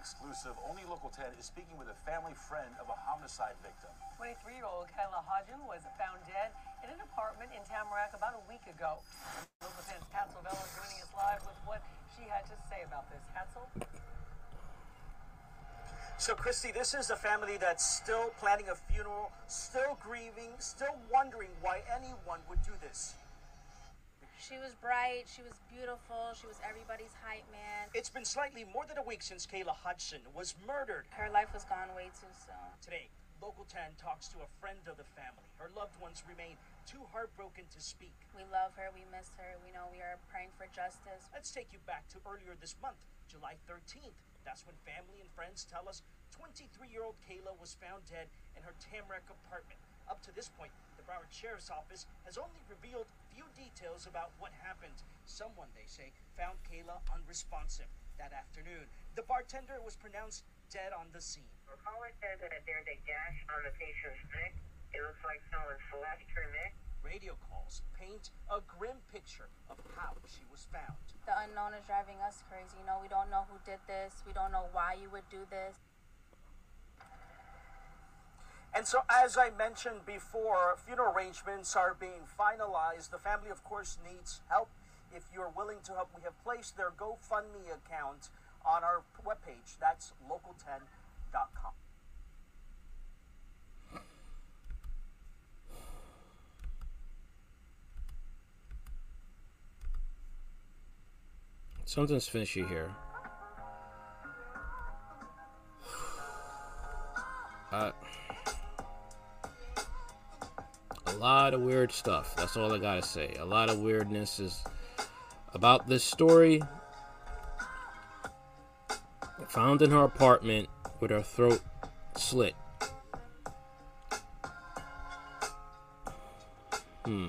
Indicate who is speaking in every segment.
Speaker 1: exclusive. Only Local 10 is speaking with a family friend of a homicide victim.
Speaker 2: 23-year-old Kayla Hodgson was found dead in an apartment in Tamarac about a week ago. Local 10's Hatzel Vela joining us live with what she had to say about this. Hatzel?
Speaker 3: So, Christy, this is a family that's still planning a funeral, still grieving, still wondering why anyone would do this.
Speaker 4: She was bright, she was beautiful, she was everybody's hype man.
Speaker 3: It's been slightly more than a week since Kayla Hodgson was murdered.
Speaker 4: Her life was gone way too soon.
Speaker 3: Today, Local 10 talks to a friend of the family. Her loved ones remain too heartbroken to speak.
Speaker 4: We love her, we miss her, we know we are praying for justice.
Speaker 3: Let's take you back to earlier this month, July 13th. That's when family and friends tell us 23 year old Kayla was found dead in her Tamarac apartment. Up to this point, the Broward Sheriff's Office has only revealed few details about what happened. Someone, they say, found Kayla unresponsive that afternoon. The bartender was pronounced dead on the scene.
Speaker 5: The caller said that there's a gash on the patient's neck. It looks like someone slashed her neck.
Speaker 3: Radio calls paint a grim picture of how she was found.
Speaker 4: The unknown is driving us crazy. You know, we don't know who did this. We don't know why you would do this.
Speaker 3: And so, as I mentioned before, funeral arrangements are being finalized. The family, of course, needs help. If you're willing to help, we have placed their GoFundMe account on our webpage. That's local10.com.
Speaker 6: Something's fishy here. Uh, lot of weird stuff. That's all I gotta say. A lot of weirdness is about this story. Found in her apartment with her throat slit. Hmm.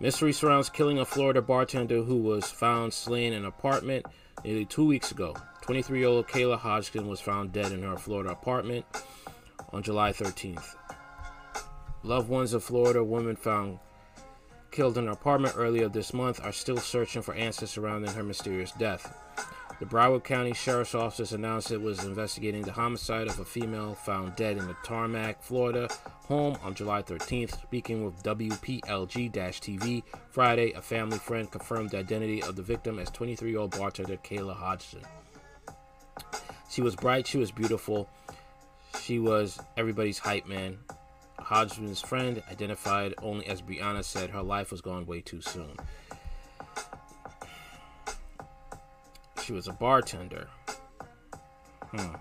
Speaker 6: Mystery surrounds killing a Florida bartender who was found slain in an apartment nearly two weeks ago. 23 year old Kayla Hodgson was found dead in her Florida apartment on July 13th. Loved ones of Florida woman found killed in her apartment earlier this month are still searching for answers surrounding her mysterious death. The Broward County Sheriff's Office announced it was investigating the homicide of a female found dead in a Tarmac, Florida home on July 13th. Speaking with WPLG TV Friday, a family friend confirmed the identity of the victim as 23 year old bartender Kayla Hodgson. She was bright, she was beautiful, she was everybody's hype man. Hodgson's friend, identified only as Brianna, said her life was gone way too soon. She was a bartender. Hmm.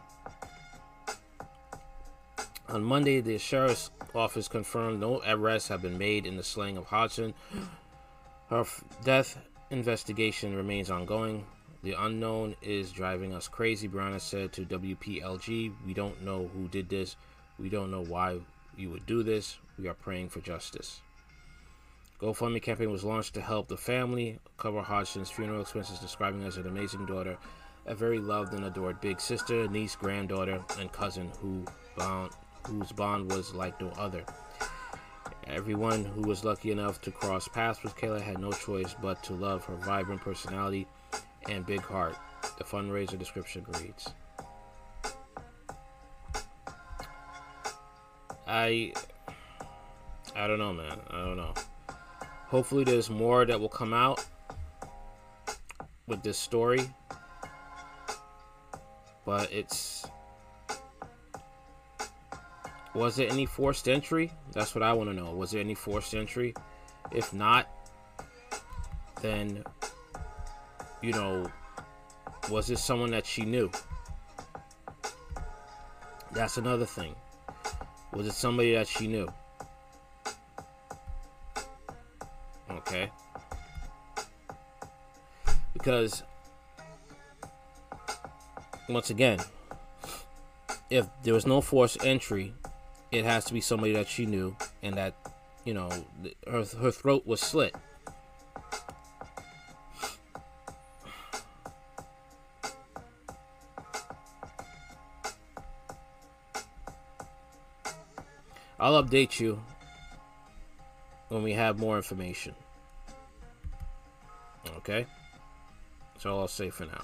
Speaker 6: On Monday, the sheriff's office confirmed no arrests have been made in the slaying of Hodgson. Her death investigation remains ongoing. The unknown is driving us crazy, Brianna said to WPLG. We don't know who did this. We don't know why you would do this. We are praying for justice. GoFundMe campaign was launched to help the family cover Hodgson's funeral expenses, describing as an amazing daughter, a very loved and adored big sister, niece, granddaughter, and cousin who whose bond was like no other. Everyone who was lucky enough to cross paths with Kayla had no choice but to love her vibrant personality and big heart. The fundraiser description reads I I don't know man. I don't know. Hopefully there's more that will come out with this story. But it's was it any forced entry? That's what I want to know. Was there any forced entry? If not, then you know, was this someone that she knew? That's another thing. Was it somebody that she knew? Okay. Because, once again, if there was no forced entry, it has to be somebody that she knew and that, you know, her, her throat was slit. I'll update you when we have more information. Okay? That's all I'll say for now.